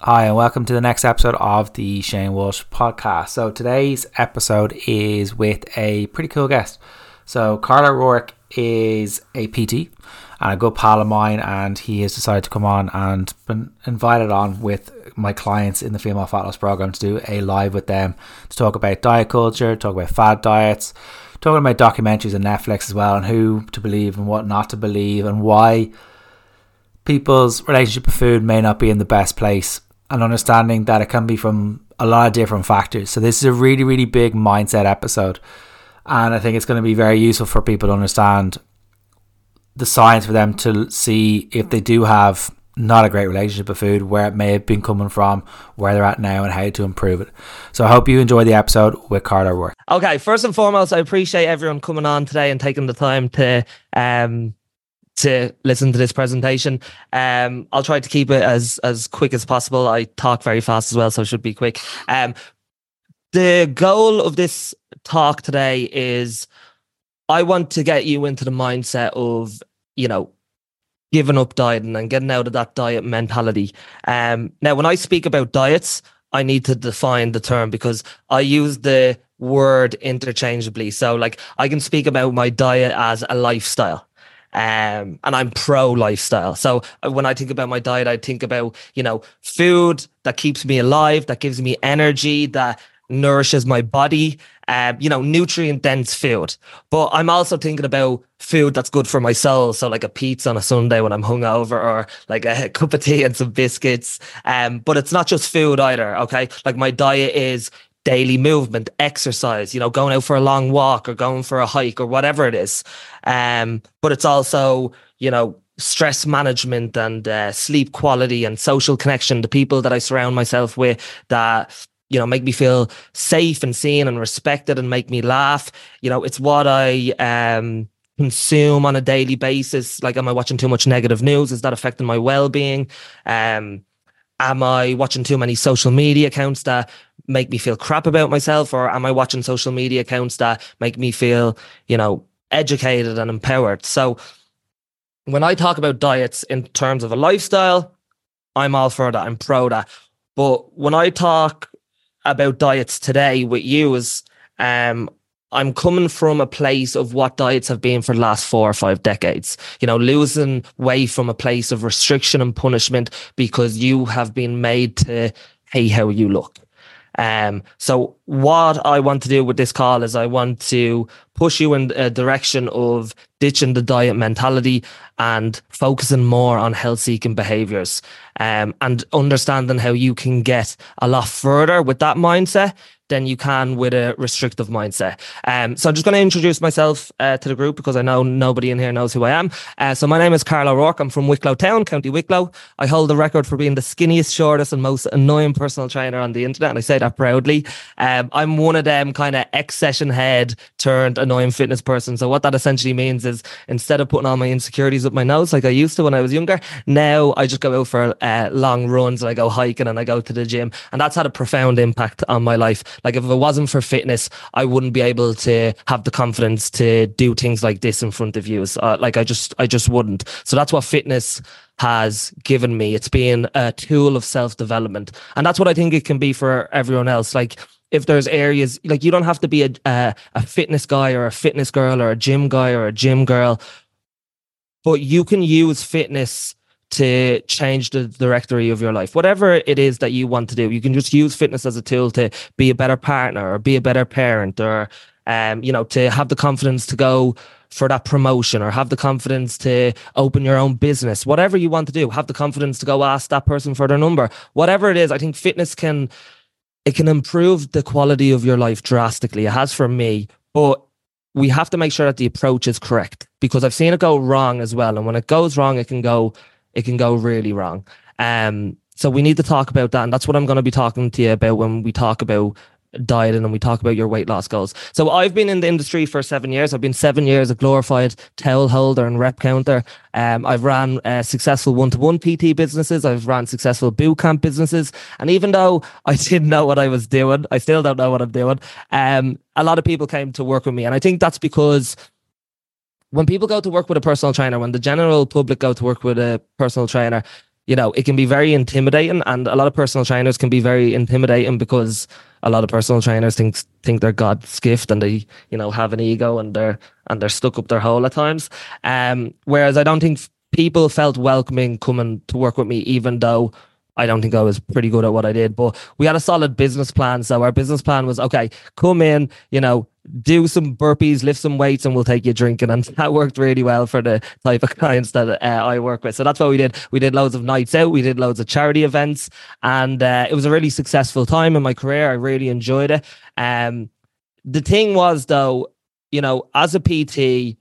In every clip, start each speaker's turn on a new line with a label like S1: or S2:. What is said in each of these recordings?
S1: Hi, and welcome to the next episode of the Shane Walsh podcast. So, today's episode is with a pretty cool guest. So, Karl O'Rourke is a PT and a good pal of mine, and he has decided to come on and been invited on with my clients in the Female Fat Loss program to do a live with them to talk about diet culture, talk about fad diets, talking about documentaries on Netflix as well, and who to believe and what not to believe, and why people's relationship with food may not be in the best place and understanding that it can be from a lot of different factors. So this is a really, really big mindset episode. And I think it's going to be very useful for people to understand the science for them to see if they do have not a great relationship with food, where it may have been coming from, where they're at now, and how to improve it. So I hope you enjoy the episode with Karl O'Rourke.
S2: Okay, first and foremost, I appreciate everyone coming on today and taking the time to um, to listen to this presentation. Um, I'll try to keep it as as quick as possible. I talk very fast as well, so it should be quick. Um, the goal of this talk today is I want to get you into the mindset of you know giving up dieting and getting out of that diet mentality. Um, now, when I speak about diets, I need to define the term because I use the word interchangeably. So, like, I can speak about my diet as a lifestyle um, and I'm pro lifestyle. So uh, when I think about my diet, I think about you know food that keeps me alive, that gives me energy, that nourishes my body. Um, you know, nutrient dense food. But I'm also thinking about food that's good for my soul. So like a pizza on a Sunday when I'm hungover, or like a cup of tea and some biscuits. Um, but it's not just food either. Okay, like my diet is daily movement, exercise, you know, going out for a long walk or going for a hike or whatever it is. Um, but it's also, you know, stress management and uh, sleep quality and social connection, the people that I surround myself with that you know make me feel safe and seen and respected and make me laugh. You know it's what i um consume on a daily basis. Like am i watching too much negative news? Is that affecting my well-being? Um am i watching too many social media accounts that make me feel crap about myself or am I watching social media accounts that make me feel, you know, educated and empowered? So when I talk about diets in terms of a lifestyle, I'm all for that. I'm pro that. But when I talk about diets today with you is um I'm coming from a place of what diets have been for the last four or five decades. You know, losing weight from a place of restriction and punishment because you have been made to hate how you look. Um, so what I want to do with this call is I want to push you in a direction of ditching the diet mentality and focusing more on health seeking behaviors um, and understanding how you can get a lot further with that mindset than you can with a restrictive mindset. Um, so I'm just going to introduce myself uh, to the group because I know nobody in here knows who I am. Uh, so my name is Karl O'Rourke. I'm from Wicklow Town, County Wicklow. I hold the record for being the skinniest, shortest, and most annoying personal trainer on the internet, and I say that proudly. Um, I'm one of them kind of ex-session head turned annoying fitness person. So what that essentially means is instead of putting all my insecurities up my nose like I used to when I was younger, now I just go out for uh, long runs and I go hiking and I go to the gym, and that's had a profound impact on my life. Like if it wasn't for fitness, I wouldn't be able to have the confidence to do things like this in front of you. Uh, like I just, I just wouldn't. So that's what fitness has given me. It's been a tool of self development, and that's what I think it can be for everyone else. Like if there's areas like you don't have to be a, a, a fitness guy or a fitness girl or a gym guy or a gym girl, but you can use fitness to change the directory of your life. Whatever it is that you want to do, you can just use fitness as a tool to be a better partner or be a better parent or um, you know, to have the confidence to go for that promotion or have the confidence to open your own business. Whatever you want to do, have the confidence to go ask that person for their number. Whatever it is, I think fitness can it can improve the quality of your life drastically. It has for me, but we have to make sure that the approach is correct because I've seen it go wrong as well. And when it goes wrong, it can go it can go really wrong. Um, so we need to talk about that, and that's what I'm going to be talking to you about when we talk about dieting and we talk about your weight loss goals. So I've been in the industry for seven years. I've been seven years a glorified towel holder and rep counter. Um, I've ran uh, successful one-to-one PT businesses. I've ran successful boot camp businesses. And even though I didn't know what I was doing, I still don't know what I'm doing. Um, a lot of people came to work with me, and I think that's because when people go to work with a personal trainer, when the general public go to work with a personal trainer, you know, it can be very intimidating, and a lot of personal trainers can be very intimidating because a lot of personal trainers think think they're God's gift and they, you know, have an ego and they're and they're stuck up their hole at times. Um, whereas I don't think people felt welcoming coming to work with me, even though I don't think I was pretty good at what I did. But we had a solid business plan. So our business plan was okay, come in, you know, do some burpees, lift some weights, and we'll take you drinking. And that worked really well for the type of clients that uh, I work with. So that's what we did. We did loads of nights out, we did loads of charity events, and uh, it was a really successful time in my career. I really enjoyed it. Um, the thing was, though, you know, as a PT,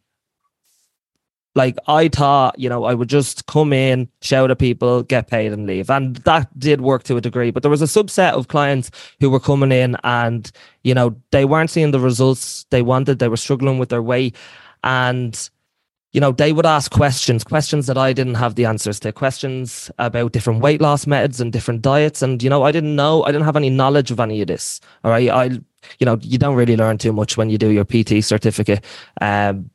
S2: like I thought, you know, I would just come in, shout at people, get paid and leave. And that did work to a degree. But there was a subset of clients who were coming in and, you know, they weren't seeing the results they wanted. They were struggling with their weight. And, you know, they would ask questions, questions that I didn't have the answers to, questions about different weight loss methods and different diets. And, you know, I didn't know, I didn't have any knowledge of any of this. All right. I, you know, you don't really learn too much when you do your PT certificate. Um,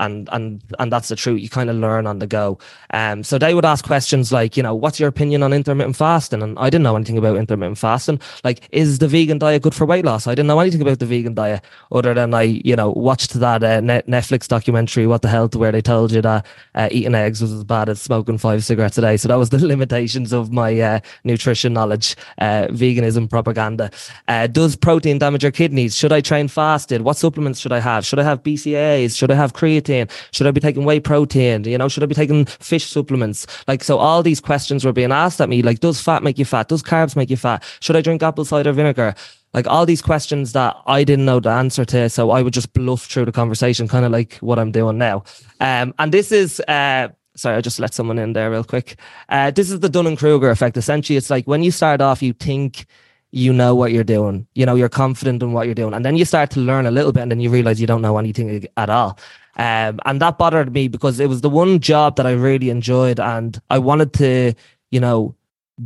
S2: and and and that's the truth. You kind of learn on the go. Um, so they would ask questions like, you know, what's your opinion on intermittent fasting? And I didn't know anything about intermittent fasting. Like, is the vegan diet good for weight loss? I didn't know anything about the vegan diet other than I, you know, watched that uh, Netflix documentary, What the Health, where they told you that uh, eating eggs was as bad as smoking five cigarettes a day. So that was the limitations of my uh, nutrition knowledge. Uh, veganism propaganda. Uh, does protein damage your kidneys? Should I train fasted? What supplements should I have? Should I have BCAAs? Should I have creatine? Protein? Should I be taking whey protein? You know, should I be taking fish supplements? Like, so all these questions were being asked at me. Like, does fat make you fat? Does carbs make you fat? Should I drink apple cider vinegar? Like all these questions that I didn't know the answer to, so I would just bluff through the conversation, kind of like what I'm doing now. Um, and this is uh, sorry, I just let someone in there real quick. Uh, this is the Dunning Kruger effect. Essentially, it's like when you start off, you think you know what you're doing. You know, you're confident in what you're doing. And then you start to learn a little bit and then you realize you don't know anything at all. Um, and that bothered me because it was the one job that I really enjoyed and I wanted to, you know,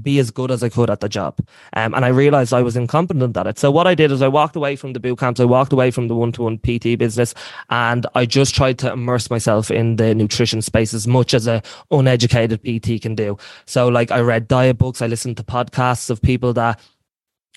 S2: be as good as I could at the job. Um, and I realized I was incompetent at it. So what I did is I walked away from the boot camps, I walked away from the one-to-one PT business, and I just tried to immerse myself in the nutrition space as much as a uneducated PT can do. So like I read diet books, I listened to podcasts of people that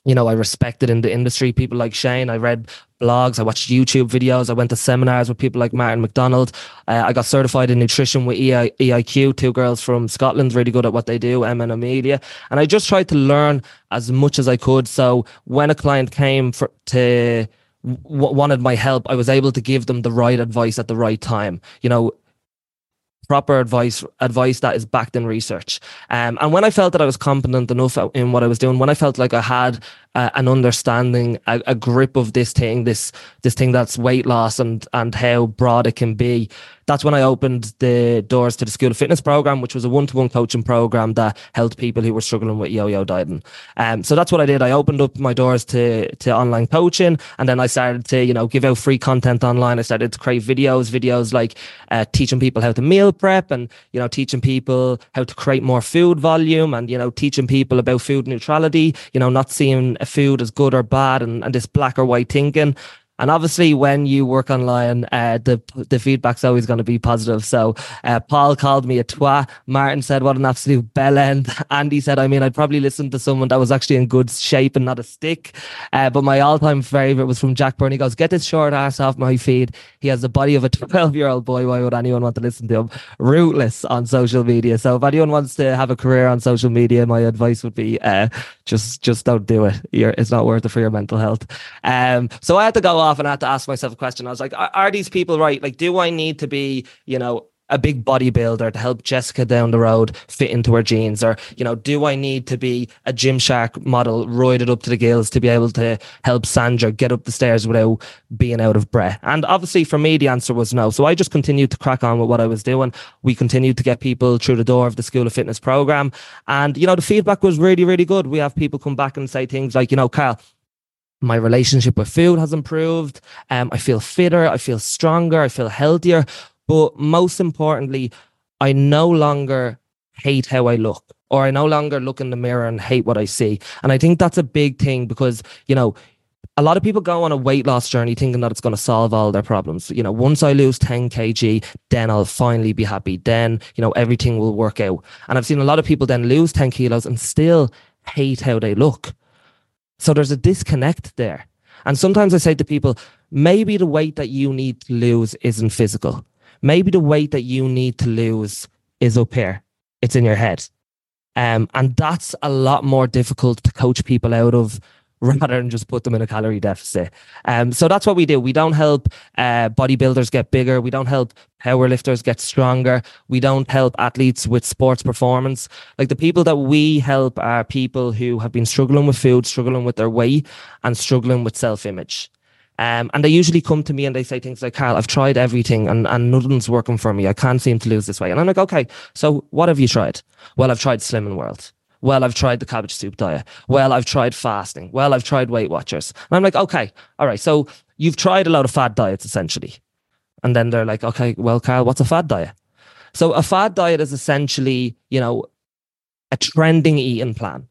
S2: you know, I respected in the industry, people like Shane. I read blogs, I watched YouTube videos, I went to seminars with people like Martin McDonald. Uh, I got certified in nutrition with EI, EIQ, two girls from Scotland, really good at what they do, Emma and Amelia. And I just tried to learn as much as I could. So when a client came for, to wanted my help, I was able to give them the right advice at the right time. You know, proper advice advice that is backed in research. Um, and when i felt that i was competent enough in what i was doing when i felt like i had uh, an understanding a, a, grip of this thing this this thing that's weight loss and and how broad it can be that's when I opened the doors to the School of Fitness program, which was a one-to-one coaching program that helped people who were struggling with yo-yo dieting. Um, so that's what I did. I opened up my doors to to online coaching, and then I started to you know give out free content online. I started to create videos, videos like uh, teaching people how to meal prep, and you know teaching people how to create more food volume, and you know teaching people about food neutrality. You know, not seeing food as good or bad, and, and this black or white thinking. And obviously, when you work online, uh, the the feedback's always going to be positive. So, uh, Paul called me a twat. Martin said, "What an absolute bell end." Andy said, "I mean, I'd probably listen to someone that was actually in good shape and not a stick." Uh, but my all-time favorite was from Jack Byrne. He goes, "Get this short ass off my feed. He has the body of a twelve-year-old boy. Why would anyone want to listen to him?" Rootless on social media. So, if anyone wants to have a career on social media, my advice would be uh, just just don't do it. You're, it's not worth it for your mental health. Um, so I had to go off and I had to ask myself a question. I was like, are, are these people right? Like, do I need to be, you know, a big bodybuilder to help Jessica down the road fit into her jeans? Or, you know, do I need to be a Gymshark model, roided up to the gills to be able to help Sandra get up the stairs without being out of breath? And obviously for me, the answer was no. So I just continued to crack on with what I was doing. We continued to get people through the door of the School of Fitness program. And, you know, the feedback was really, really good. We have people come back and say things like, you know, Kyle, my relationship with food has improved. Um, I feel fitter. I feel stronger. I feel healthier. But most importantly, I no longer hate how I look or I no longer look in the mirror and hate what I see. And I think that's a big thing because, you know, a lot of people go on a weight loss journey thinking that it's going to solve all their problems. You know, once I lose 10 kg, then I'll finally be happy. Then, you know, everything will work out. And I've seen a lot of people then lose 10 kilos and still hate how they look. So there's a disconnect there. And sometimes I say to people, maybe the weight that you need to lose isn't physical. Maybe the weight that you need to lose is up here. It's in your head. Um, and that's a lot more difficult to coach people out of rather than just put them in a calorie deficit. Um, so that's what we do. We don't help uh, bodybuilders get bigger. We don't help powerlifters get stronger. We don't help athletes with sports performance. Like the people that we help are people who have been struggling with food, struggling with their weight, and struggling with self image. Um, and they usually come to me and they say things like, Karl, I've tried everything and, and nothing's working for me. I can't seem to lose this weight. And I'm like, okay, so what have you tried? Well, I've tried Slimming World. Well, I've tried the cabbage soup diet. Well, I've tried fasting. Well, I've tried Weight Watchers. And I'm like, okay, all right. So you've tried a lot of fad diets essentially. And then they're like, okay, well, Karl, what's a fad diet? So a fad diet is essentially, you know, a trending eating plan,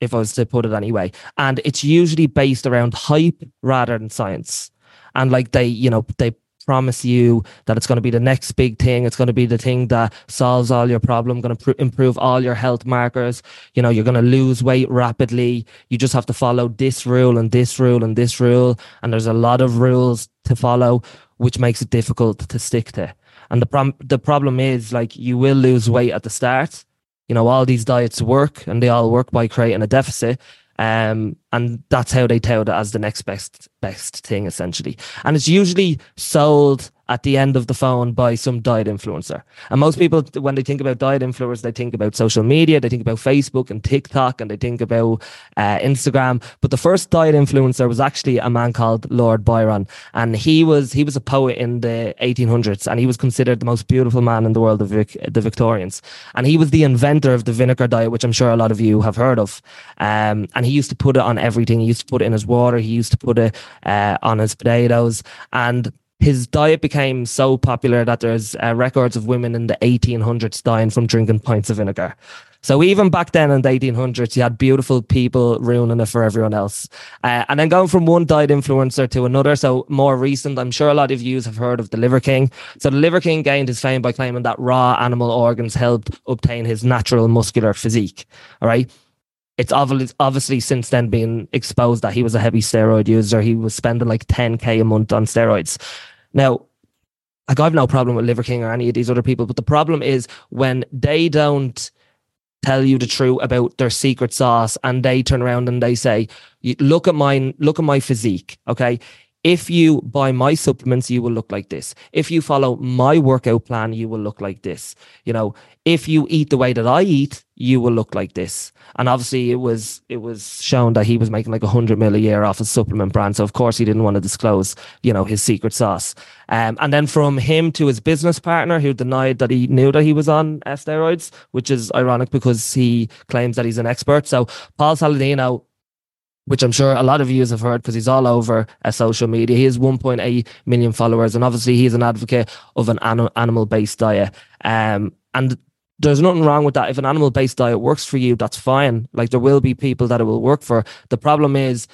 S2: if I was to put it anyway. And it's usually based around hype rather than science. And like they, you know, they promise you that it's going to be the next big thing. It's going to be the thing that solves all your problem, going to pr- improve all your health markers. You know, you're going to lose weight rapidly. You just have to follow this rule and this rule and this rule. And there's a lot of rules to follow, which makes it difficult to stick to. And the prom- the problem is like you will lose weight at the start. You know, all these diets work and they all work by creating a deficit. Um, and that's how they tout it as the next best best thing essentially. And it's usually sold at the end of the phone by some diet influencer. And most people, when they think about diet influencers, they think about social media, they think about Facebook and TikTok, and they think about uh, Instagram. But the first diet influencer was actually a man called Lord Byron, and he was he was a poet in the 1800s, and he was considered the most beautiful man in the world of Vic, the Victorians. And he was the inventor of the vinegar diet, which I'm sure a lot of you have heard of. Um, and he used to put it on everything. He used to put it in his water. He used to put it uh, on his potatoes, and his diet became so popular that there's uh, records of women in the 1800s dying from drinking pints of vinegar. So even back then in the 1800s, you had beautiful people ruining it for everyone else. Uh, and then going from one diet influencer to another. So more recent, I'm sure a lot of you have heard of the Liver King. So the Liver King gained his fame by claiming that raw animal organs helped obtain his natural muscular physique. All right it's obviously since then been exposed that he was a heavy steroid user. He was spending like 10k a month on steroids. Now, like I've no problem with Liver King or any of these other people, but the problem is when they don't tell you the truth about their secret sauce and they turn around and they say, look at mine, look at my physique. Okay if you buy my supplements, you will look like this. If you follow my workout plan, you will look like this. You know, if you eat the way that I eat, you will look like this. And obviously, it was it was shown that he was making like a hundred mil a year off a supplement brand. So of course, he didn't want to disclose, you know, his secret sauce. Um, and then from him to his business partner, who denied that he knew that he was on steroids, which is ironic because he claims that he's an expert. So Paul Saladino which I'm sure a lot of you have heard because he's all over uh, social media. He has 1.8 million followers, and obviously he's an advocate of an animal based diet. Um, and there's nothing wrong with that. If an animal based diet works for you, that's fine. Like there will be people that it will work for. The problem is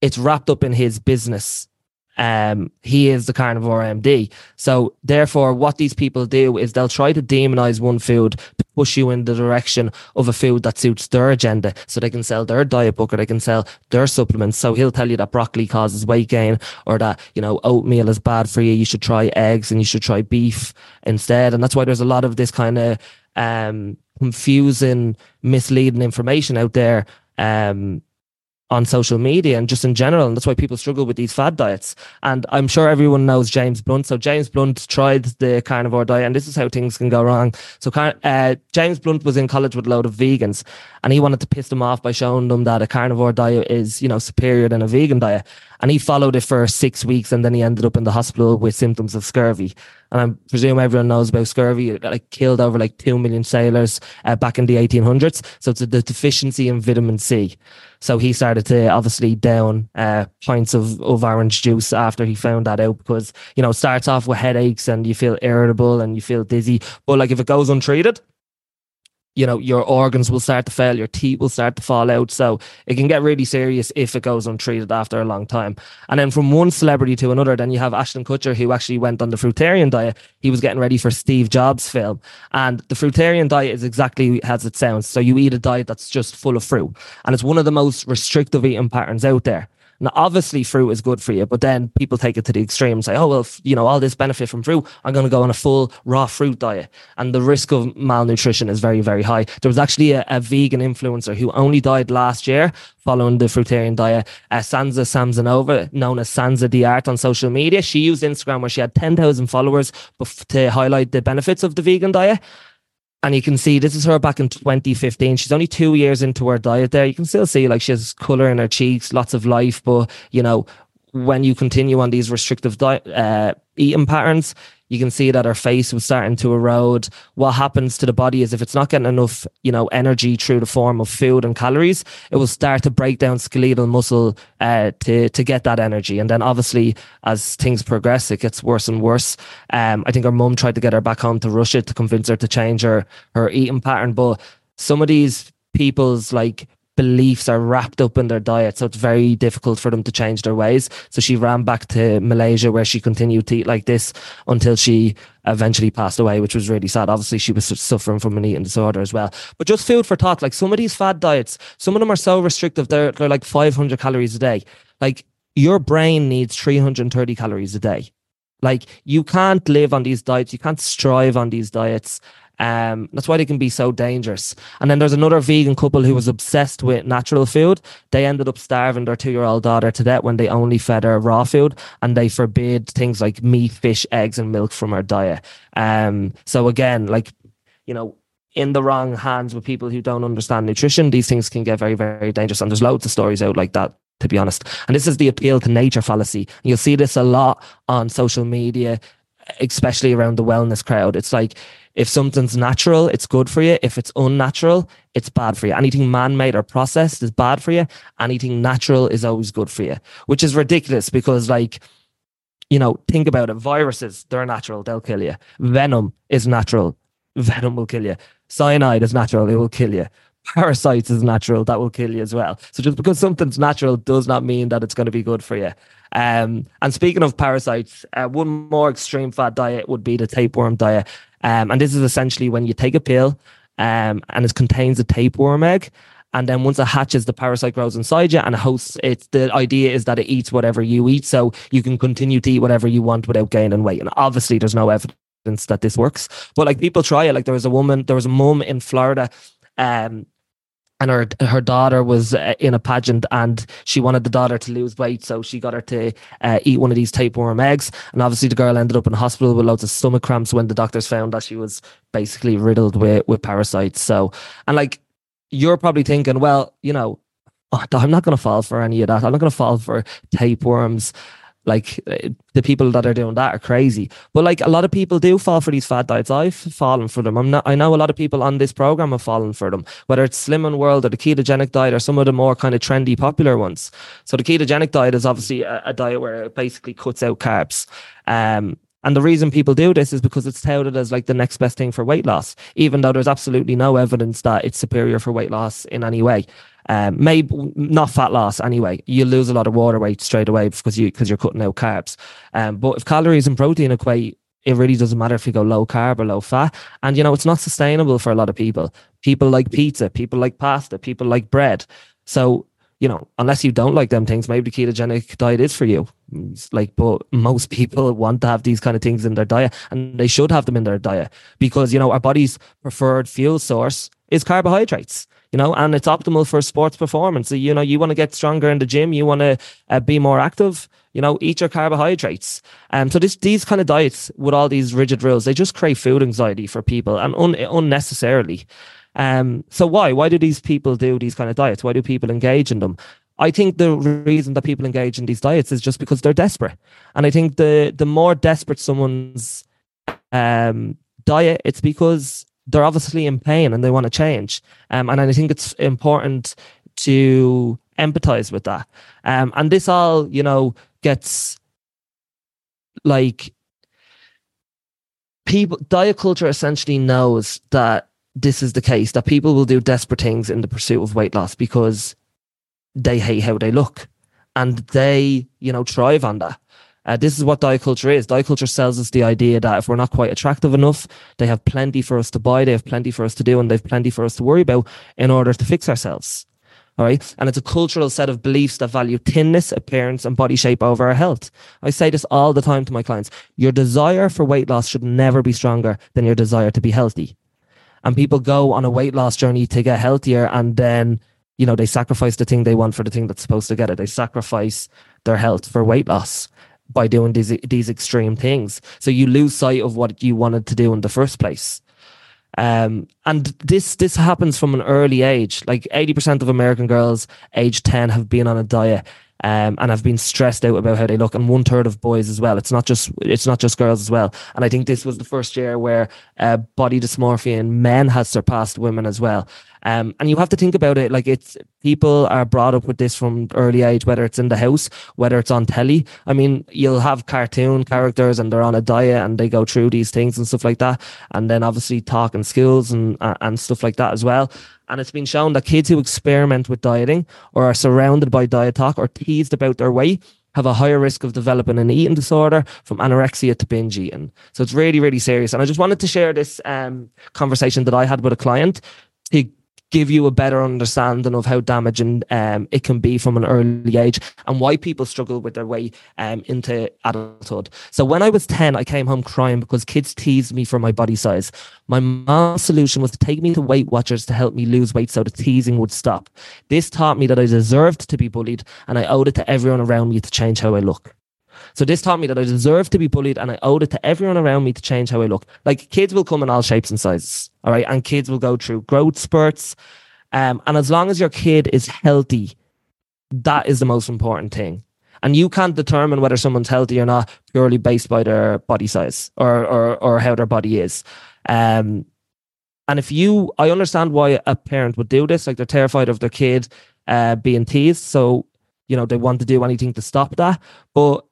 S2: it's wrapped up in his business um, he is the carnivore MD. So therefore, what these people do is they'll try to demonize one food push you in the direction of a food that suits their agenda, so they can sell their diet book or they can sell their supplements. So he'll tell you that broccoli causes weight gain, or that you know oatmeal is bad for you. You should try eggs and you should try beef instead. And that's why there's a lot of this kind of um, confusing, misleading information out there. Um, on social media and just in general. And that's why people struggle with these fad diets. And I'm sure everyone knows James Blunt. So James Blunt tried the carnivore diet, and this is how things can go wrong. So uh, James Blunt was in college with a load of vegans, and he wanted to piss them off by showing them that a carnivore diet is, you know, superior than a vegan diet. And he followed it for six weeks, and then he ended up in the hospital with symptoms of scurvy. And I presume everyone knows about scurvy. It like killed over like two million sailors uh, back in the 1800s. So it's a, the deficiency in vitamin C. So he started to obviously down uh, pints of, of orange juice after he found that out because, you know, it starts off with headaches and you feel irritable and you feel dizzy. But like if it goes untreated, you know your organs will start to fail your teeth will start to fall out. So it can get really serious if it goes untreated after a long time. And then from one celebrity to another then you have ashton kutcher who actually went on the fruitarian diet. He was getting ready for steve jobs film. And the fruitarian diet is exactly as it sounds. So you eat a diet that's just full of fruit. And it's one of the most restrictive eating patterns out there now, obviously, fruit is good for you, but then people take it to the extreme and say, oh, well, you know, all this benefit from fruit, I'm going to go on a full raw fruit diet. And the risk of malnutrition is very, very high. There was actually a, a vegan influencer who only died last year following the fruitarian diet, uh, Zhanna Samsonova, known as Zhanna D'Art on social media. She used Instagram where she had 10,000 followers to highlight the benefits of the vegan diet. And you can see this is her back in 2015. She's only two years into her diet there. You can still see like she has color in her cheeks, lots of life. But, you know, when you continue on these restrictive diet, uh, eating patterns, you can see that her face was starting to erode. What happens to the body is if it's not getting enough, you know, energy through the form of food and calories, it will start to break down skeletal muscle uh, to to get that energy. And then obviously, as things progress, it gets worse and worse. Um, I think her mum tried to get her back home to Russia to convince her to change her her eating pattern, but some of these people's like beliefs are wrapped up in their diet. So it's very difficult for them to change their ways. So she ran back to Malaysia where she continued to eat like this until she eventually passed away, which was really sad. Obviously, she was suffering from an eating disorder as well. But just food for thought, like some of these fad diets, some of them are so restrictive, they're, they're like 500 calories a day. Like your brain needs 330 calories a day. Like you can't live on these diets, you can't strive on these diets um, that's why they can be so dangerous. And then there's another vegan couple who was obsessed with natural food. They ended up starving their two year old daughter to death when they only fed her raw food and they forbid things like meat, fish, eggs, and milk from her diet. Um, so again, like, you know, in the wrong hands with people who don't understand nutrition, these things can get very, very dangerous. And there's loads of stories out like that to be honest. And this is the appeal to nature fallacy. You'll see this a lot on social media, especially around the wellness crowd. It's like if something's natural, it's good for you. If it's unnatural, it's bad for you. Anything man made or processed is bad for you. Anything natural is always good for you, which is ridiculous because, like, you know, think about it. Viruses, they're natural, they'll kill you. Venom is natural, venom will kill you. Cyanide is natural, it will kill you. Parasites is natural, that will kill you as well. So just because something's natural does not mean that it's going to be good for you. Um, and speaking of parasites, uh, one more extreme fad diet would be the tapeworm diet. Um, and this is essentially when you take a pill um, and it contains a tapeworm egg. And then once it hatches, the parasite grows inside you and hosts it. The idea is that it eats whatever you eat. So you can continue to eat whatever you want without gaining weight. And obviously, there's no evidence that this works. But like people try it. Like there was a woman, there was a mum in Florida um, and her her daughter was uh, in a pageant and she wanted the daughter to lose weight so she got her to uh, eat one of these tapeworm eggs. And obviously the girl ended up in hospital with loads of stomach cramps when the doctors found that she was basically riddled with with parasites. So and like you're probably thinking well you know oh, I'm not going to fall for any of that. I'm not going to fall for tapeworms like uh, the people that are doing that are crazy. But like a lot of people do fall for these fad diets. I've fallen for them. I'm not. I know a lot of people on this program have fallen for them. Whether it's Slimming World or the ketogenic diet or some of the more kind of trendy, popular ones. So the ketogenic diet is obviously a, a diet where it basically cuts out carbs. Um, and the reason people do this is because it's touted as like the next best thing for weight loss, even though there's absolutely no evidence that it's superior for weight loss in any way. Um, maybe not fat loss anyway. You lose a lot of water weight straight away because you because you're cutting out carbs. Um, but if calories and protein equate, it really doesn't matter if you go low carb or low fat. And you know, it's not sustainable for a lot of people. People like pizza, people like pasta, people like bread. So you know, unless you don't like them things, maybe the ketogenic diet is for you. Like, but most people want to have these kind of things in their diet, and they should have them in their diet because you know our body's preferred fuel source is carbohydrates you know, and it's optimal for sports performance. So, you know, you want to get stronger in the gym, you want to uh, be more active, you know, eat your carbohydrates. And um, so this, these kind of diets with all these rigid rules, they just create food anxiety for people and un- unnecessarily. Um, so why? Why do these people do these kind of diets? Why do people engage in them? I think the reason that people engage in these diets is just because they're desperate. And I think the the more desperate someone's um, diet, it's because they're obviously in pain and they want to change. Um, and I think it's important to empathize with that. Um, and this all, you know, gets like people, diet culture essentially knows that this is the case that people will do desperate things in the pursuit of weight loss because they hate how they look and they, you know, thrive on that. Uh, this is what diet culture is. Diet culture sells us the idea that if we're not quite attractive enough, they have plenty for us to buy, they have plenty for us to do, and they've plenty for us to worry about in order to fix ourselves. All right. And it's a cultural set of beliefs that value thinness, appearance, and body shape over our health. I say this all the time to my clients. Your desire for weight loss should never be stronger than your desire to be healthy. And people go on a weight loss journey to get healthier and then, you know, they sacrifice the thing they want for the thing that's supposed to get it. They sacrifice their health for weight loss by doing these these extreme things. So you lose sight of what you wanted to do in the first place. Um, and this this happens from an early age. Like eighty percent of American girls age ten have been on a diet. Um, and have been stressed out about how they look, and one third of boys as well. It's not just it's not just girls as well. And I think this was the first year where uh, body dysmorphia in men has surpassed women as well. Um, and you have to think about it like it's people are brought up with this from early age, whether it's in the house, whether it's on telly. I mean, you'll have cartoon characters and they're on a diet and they go through these things and stuff like that. And then obviously talking skills and, uh, and stuff like that as well. And it's been shown that kids who experiment with dieting or are surrounded by diet talk or teased about their weight have a higher risk of developing an eating disorder from anorexia to binge eating. So it's really, really serious. And I just wanted to share this um, conversation that I had with a client to give you a better understanding of how damaging um, it can be from an early age and why people struggle with their way um, into adulthood. So when I was 10, I came home crying because kids teased me for my body size. My mom's solution was to take me to Weight Watchers to help me lose weight so the teasing would stop. This taught me that I deserved to be bullied and I owed it to everyone around me to change how I look. So this taught me that I deserve to be bullied and I owed it to everyone around me to change how I look. Like kids will come in all shapes and sizes. All right. And kids will go through growth spurts. Um, and as long as your kid is healthy, that is the most important thing. And you can't determine whether someone's healthy or not purely based by their body size or or, or how their body is. Um, and if you, I understand why a parent would do this. Like they're terrified of their kid uh, being teased, so you know they want to do anything to stop that. But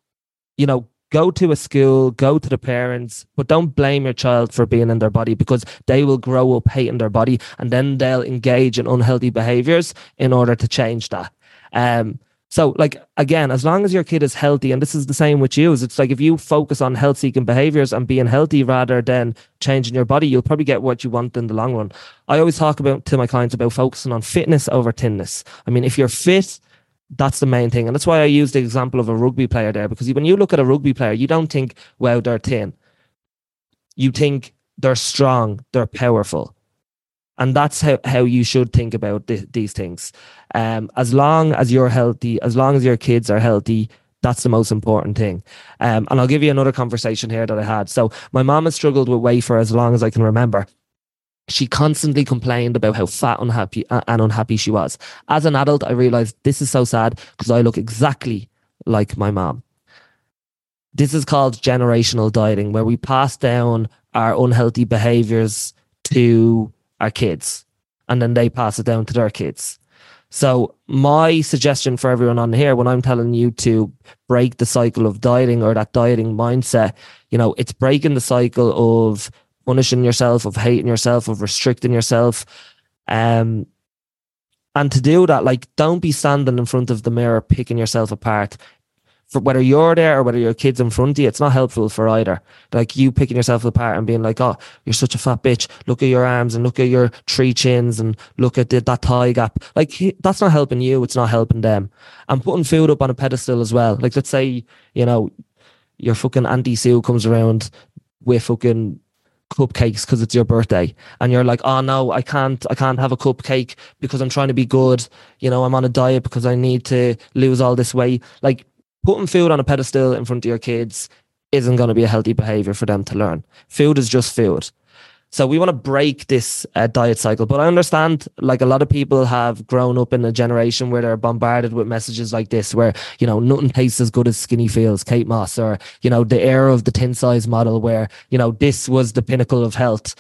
S2: you know, go to a school, go to the parents, but don't blame your child for being in their body because they will grow up hating their body and then they'll engage in unhealthy behaviors in order to change that. Um, so, like, again, as long as your kid is healthy, and this is the same with you, is it's like if you focus on health seeking behaviors and being healthy rather than changing your body, you'll probably get what you want in the long run. I always talk about to my clients about focusing on fitness over thinness. I mean, if you're fit, that's the main thing. And that's why I use the example of a rugby player there, because when you look at a rugby player, you don't think, wow, they're thin. You think they're strong, they're powerful. And that's how, how you should think about th- these things. Um, as long as you're healthy, as long as your kids are healthy, that's the most important thing. Um, and I'll give you another conversation here that I had. So my mom has struggled with weight for as long as I can remember she constantly complained about how fat unhappy uh, and unhappy she was. As an adult i realized this is so sad because i look exactly like my mom. This is called generational dieting where we pass down our unhealthy behaviors to our kids and then they pass it down to their kids. So my suggestion for everyone on here when i'm telling you to break the cycle of dieting or that dieting mindset you know it's breaking the cycle of punishing yourself, of hating yourself, of restricting yourself. Um, and to do that, like, don't be standing in front of the mirror picking yourself apart. For whether you're there or whether your kid's in front of you, it's not helpful for either. Like you picking yourself apart and being like, "Oh, you're such a fat bitch. Look at your arms and look at your three chins and look at the, that thigh gap." Like that's not helping you. It's not helping them. And putting food up on a pedestal as well. Like let's say you know your fucking auntie Sue comes around with fucking cupcakes because it's your birthday and you're like oh no i can't i can't have a cupcake because i'm trying to be good. You know i'm on a diet because i need to lose all this weight. Like putting food on a pedestal in front of your kids isn't going to be a healthy behavior for them to learn. Food is just food so we want to break this uh, diet cycle. But I understand, like a lot of people have grown up in a generation where they're bombarded with messages like this, where you know nothing tastes as good as skinny feels, Kate Moss, or you know the era of the tin size model, where you know this was the pinnacle of health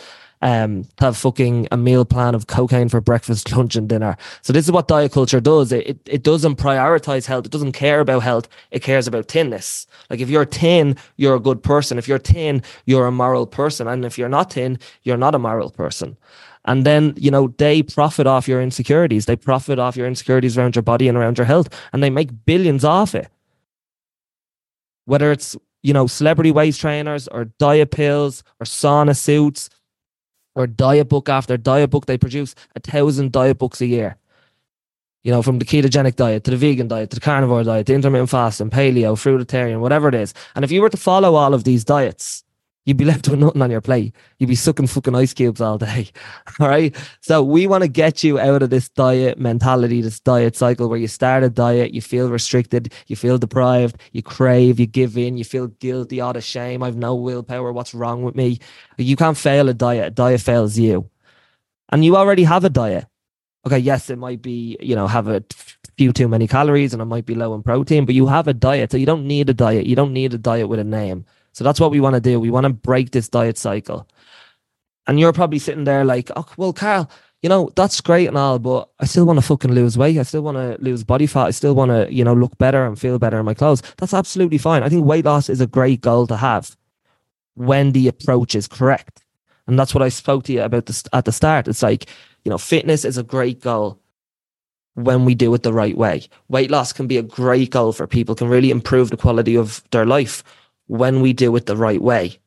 S2: um, have fucking a meal plan of cocaine for breakfast, lunch, and dinner. So this is what diet culture does. It, it, it doesn't prioritize health. It doesn't care about health. It cares about thinness. Like if you're thin, you're a good person. If you're thin, you're a moral person. And if you're not thin, you're not a moral person. And then, you know, they profit off your insecurities. They profit off your insecurities around your body and around your health, and they make billions off it. Whether it's, you know, celebrity waist trainers or diet pills or sauna suits or diet book after diet book, they produce a thousand diet books a year. You know, from the ketogenic diet to the vegan diet to the carnivore diet, the intermittent fasting, paleo, fruitarian, whatever it is. And if you were to follow all of these diets, you'd be left with nothing on your plate. You'd be sucking fucking ice cubes all day. All right. So we want to get you out of this diet mentality, this diet cycle where you start a diet, you feel restricted, you feel deprived, you crave, you give in, you feel guilty, out of shame. I've no willpower. What's wrong with me? You can't fail a diet. A diet fails you. And you already have a diet. Okay. Yes, it might be, you know, have a few too many calories and it might be low in protein, but you have a diet. So you don't need a diet. You don't need a diet with a name. So that's what we want to do. We want to break this diet cycle. And you're probably sitting there like, oh, well, Karl, you know, that's great and all, but I still want to fucking lose weight. I still want to lose body fat. I still want to, you know, look better and feel better in my clothes. That's absolutely fine. I think weight loss is a great goal to have when the approach is correct. And that's what I spoke to you about this at the start. It's like, you know, fitness is a great goal when we do it the right way. Weight loss can be a great goal for people, can really improve the quality of their life when we do it the right way.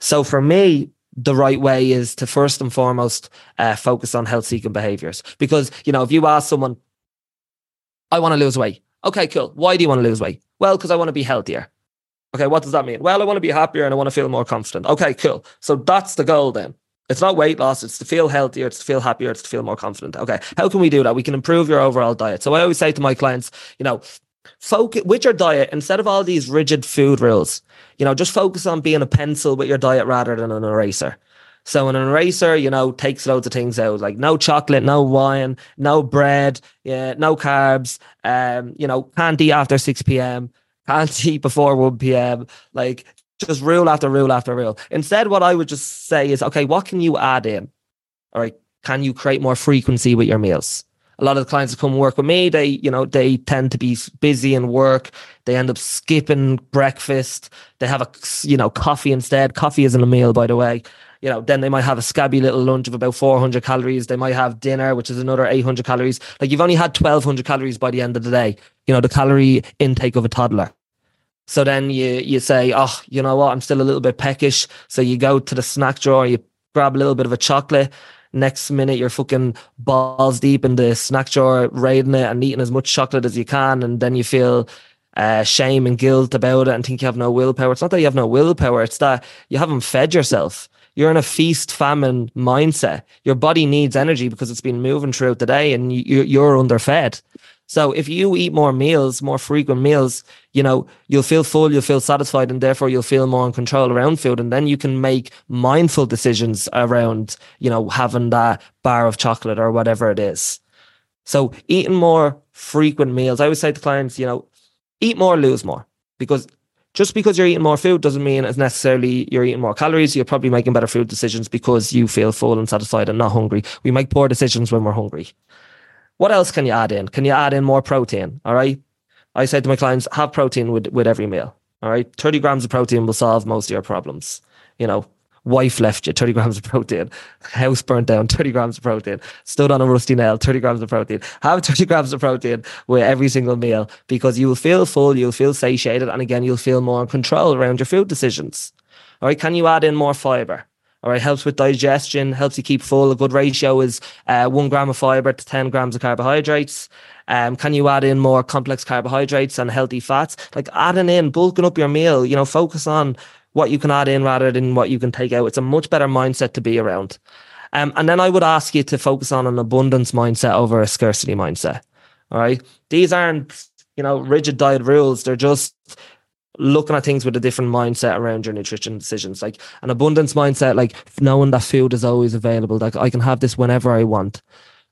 S2: So for me, the right way is to first and foremost uh, focus on health seeking behaviors. Because, you know, if you ask someone, I want to lose weight. Okay, cool. Why do you want to lose weight? Well, because I want to be healthier. Okay, what does that mean? Well, I want to be happier and I want to feel more confident. Okay, cool. So that's the goal then. It's not weight loss, it's to feel healthier, it's to feel happier, it's to feel more confident. Okay, how can we do that? We can improve your overall diet. So I always say to my clients, you know, focus with your diet instead of all these rigid food rules you know just focus on being a pencil with your diet rather than an eraser. So an eraser you know takes loads of things out like no chocolate no wine no bread yeah no carbs um you know can't eat after 6 p.m can't eat before 1 p.m like just rule after rule after rule. Instead what i would just say is okay what can you add in? All right can you create more frequency with your meals a lot of the clients that come work with me, they, you know, they tend to be busy in work. They end up skipping breakfast. They have a, you know, coffee instead. Coffee isn't a meal, by the way. You know, then they might have a scabby little lunch of about 400 calories. They might have dinner, which is another 800 calories. Like you've only had 1200 calories by the end of the day. You know, the calorie intake of a toddler. So then you you say, oh, you know what? I'm still a little bit peckish. So you go to the snack drawer, you grab a little bit of a chocolate, Next minute, you're fucking balls deep in the snack drawer, raiding it and eating as much chocolate as you can. And then you feel uh, shame and guilt about it and think you have no willpower. It's not that you have no willpower, it's that you haven't fed yourself. You're in a feast famine mindset. Your body needs energy because it's been moving throughout the day and you, you're underfed. So if you eat more meals, more frequent meals, you know, you'll feel full, you'll feel satisfied, and therefore you'll feel more in control around food. And then you can make mindful decisions around, you know, having that bar of chocolate or whatever it is. So eating more frequent meals, I always say to clients, you know, eat more, lose more. Because just because you're eating more food doesn't mean it's necessarily you're eating more calories. You're probably making better food decisions because you feel full and satisfied and not hungry. We make poor decisions when we're hungry. What else can you add in? Can you add in more protein? All right. I say to my clients, have protein with, with every meal. All right. 30 grams of protein will solve most of your problems. You know, wife left you 30 grams of protein, house burnt down 30 grams of protein, stood on a rusty nail 30 grams of protein. Have 30 grams of protein with every single meal because you will feel full, you'll feel satiated, and again, you'll feel more in control around your food decisions. All right, can you add in more fiber? All right, helps with digestion, helps you keep full. A good ratio is uh, one gram of fiber to 10 grams of carbohydrates. Um, can you add in more complex carbohydrates and healthy fats? Like adding in, bulking up your meal, you know, focus on what you can add in rather than what you can take out. It's a much better mindset to be around. Um, and then I would ask you to focus on an abundance mindset over a scarcity mindset. All right. These aren't, you know, rigid diet rules. They're just looking at things with a different mindset around your nutrition decisions like an abundance mindset like knowing that food is always available like i can have this whenever i want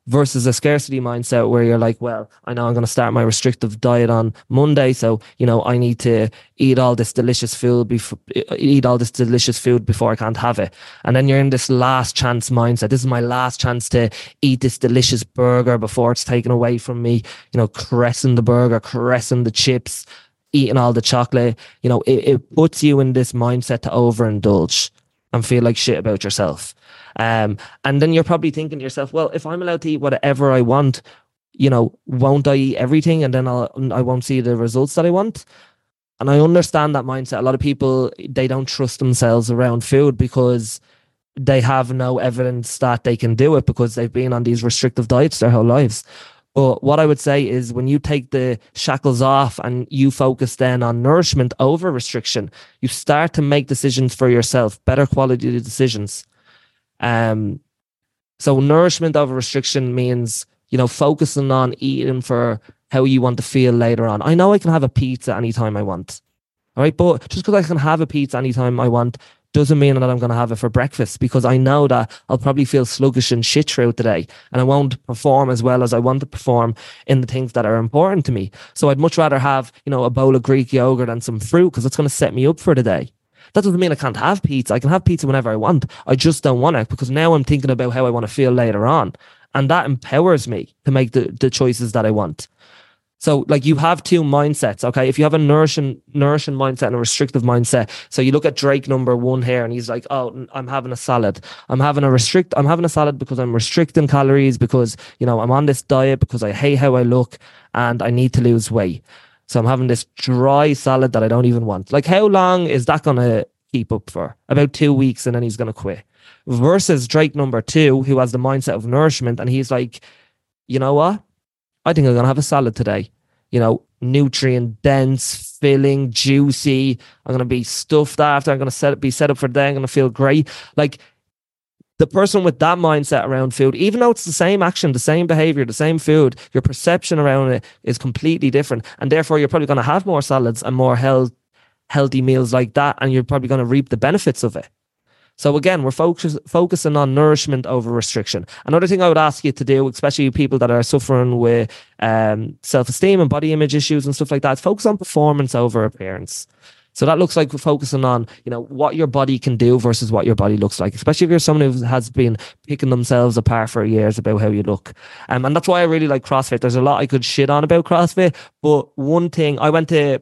S2: versus a scarcity mindset where you're like well i know i'm going to start my restrictive diet on monday so you know i need to eat all this delicious food before eat all this delicious food before i can't have it. And then you're in this last chance mindset. This is my last chance to eat this delicious burger before it's taken away from me you know caressing the burger caressing the chips eating all the chocolate, you know, it, it puts you in this mindset to overindulge. and feel like shit about yourself. Um, and then you're probably thinking to yourself, well, if I'm allowed to eat whatever I want, you know, won't I eat everything and then I'll, I won't see the results that I want? And I understand that mindset. A lot of people, they don't trust themselves around food because they have no evidence that they can do it because they've been on these restrictive diets their whole lives. But what I would say is when you take the shackles off and you focus then on nourishment over restriction, you start to make decisions for yourself, better quality decisions. Um, so nourishment over restriction means, you know, focusing on eating for how you want to feel later on. I know I can have a pizza anytime I want. All right. But just because I can have a pizza anytime I want doesn't mean that I'm going to have it for breakfast because I know that I'll probably feel sluggish and shit throughout the day and I won't perform as well as I want to perform in the things that are important to me. So I'd much rather have, you know, a bowl of Greek yogurt and some fruit because it's going to set me up for the day. That doesn't mean I can't have pizza. I can have pizza whenever I want. I just don't want it because now I'm thinking about how I want to feel later on. And that empowers me to make the, the choices that I want. So like you have two mindsets, okay? If you have a nourishing nourishing mindset and a restrictive mindset, so you look at Drake number one here, and he's like, "Oh, I'm having a salad. I'm having a restrict. I'm having a salad because I'm restricting calories because you know I'm on this diet because I hate how I look and I need to lose weight. So I'm having this dry salad that I don't even want. Like, how long is that gonna keep up for? About two weeks, and then he's gonna quit. Versus Drake number two, who has the mindset of nourishment, and he's like, you know what? I think I'm going to have a salad today. You know, nutrient dense, filling, juicy. I'm going to be stuffed after. I'm going to set, be set up for day. I'm going to feel great. Like the person with that mindset around food, even though it's the same action, the same behavior, the same food, your perception around it is completely different. And therefore, you're probably going to have more salads and more health, healthy meals like that. And you're probably going to reap the benefits of it. So again, we're focus, focusing on nourishment over restriction. Another thing I would ask you to do, especially people that are suffering with um, self-esteem and body image issues and stuff like that, focus on performance over appearance. So that looks like focusing on, you know, what your body can do versus what your body looks like, especially if you're someone who has been picking themselves apart for years about how you look. Um, and that's why I really like CrossFit. There's a lot I could shit on about CrossFit, but one thing I went to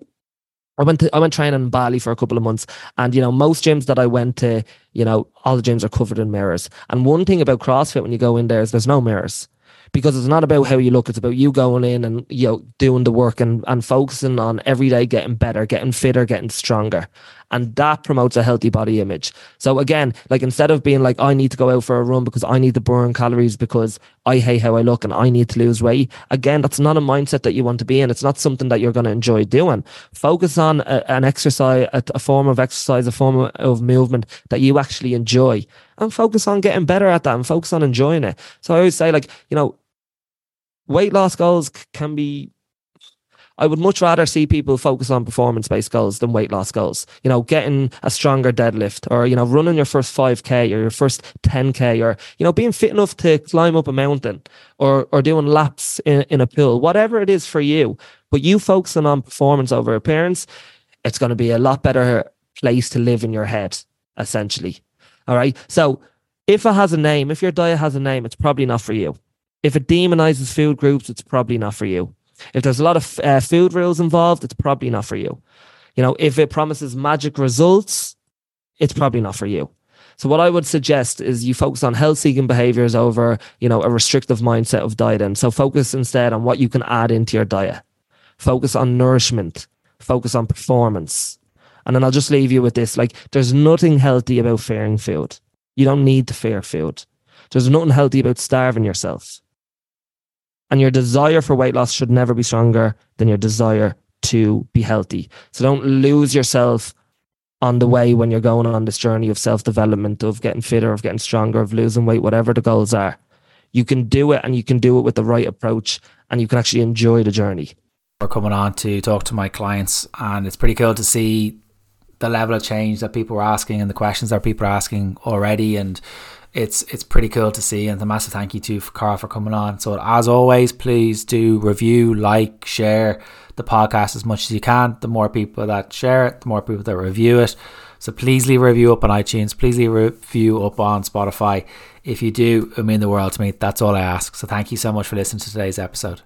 S2: I went to I went training in Bali for a couple of months, and you know most gyms that I went to, you know, all the gyms are covered in mirrors. And one thing about CrossFit when you go in there is there's no mirrors because it's not about how you look. It's about you going in and you know doing the work and and focusing on every day getting better, getting fitter, getting stronger, and that promotes a healthy body image. So again, like instead of being like I need to go out for a run because I need to burn calories because I hate how I look and I need to lose weight. Again, that's not a mindset that you want to be in. It's not something that you're going to enjoy doing. Focus on a, an exercise, a, a form of exercise, a form of, of movement that you actually enjoy and focus on getting better at that and focus on enjoying it. So I always say, like, you know, weight loss goals can be I would much rather see people focus on performance based goals than weight loss goals. You know, getting a stronger deadlift or, you know, running your first 5K or your first 10K or, you know, being fit enough to climb up a mountain or, or doing laps in, in a pool, whatever it is for you. But you focusing on performance over appearance, it's going to be a lot better place to live in your head, essentially. All right. So if it has a name, if your diet has a name, it's probably not for you. If it demonizes food groups, it's probably not for you. If there's a lot of uh, food rules involved, it's probably not for you. You know, if it promises magic results, it's probably not for you. So what I would suggest is you focus on health seeking behaviors over, you know, a restrictive mindset of dieting. So focus instead on what you can add into your diet. Focus on nourishment. Focus on performance. And then I'll just leave you with this. Like there's nothing healthy about fearing food. You don't need to fear food. There's nothing healthy about starving yourself. And your desire for weight loss should never be stronger than your desire to be healthy. So don't lose yourself on the way when you're going on this journey of self development, of getting fitter, of getting stronger, of losing weight, whatever the goals are. You can do it and you can do it with the right approach and you can actually enjoy the journey.
S1: We're coming on to talk to my clients, and it's pretty cool to see the level of change that people are asking and the questions that people are asking already. And it's it's pretty cool to see and a massive thank you to Karl for coming on. So as always, please do review, like, share the podcast as much as you can. The more people that share it, the more people that review it. So please leave a review up on iTunes. Please leave a review up on Spotify. If you do, it mean the world to me. That's all I ask. So thank you so much for listening to today's episode.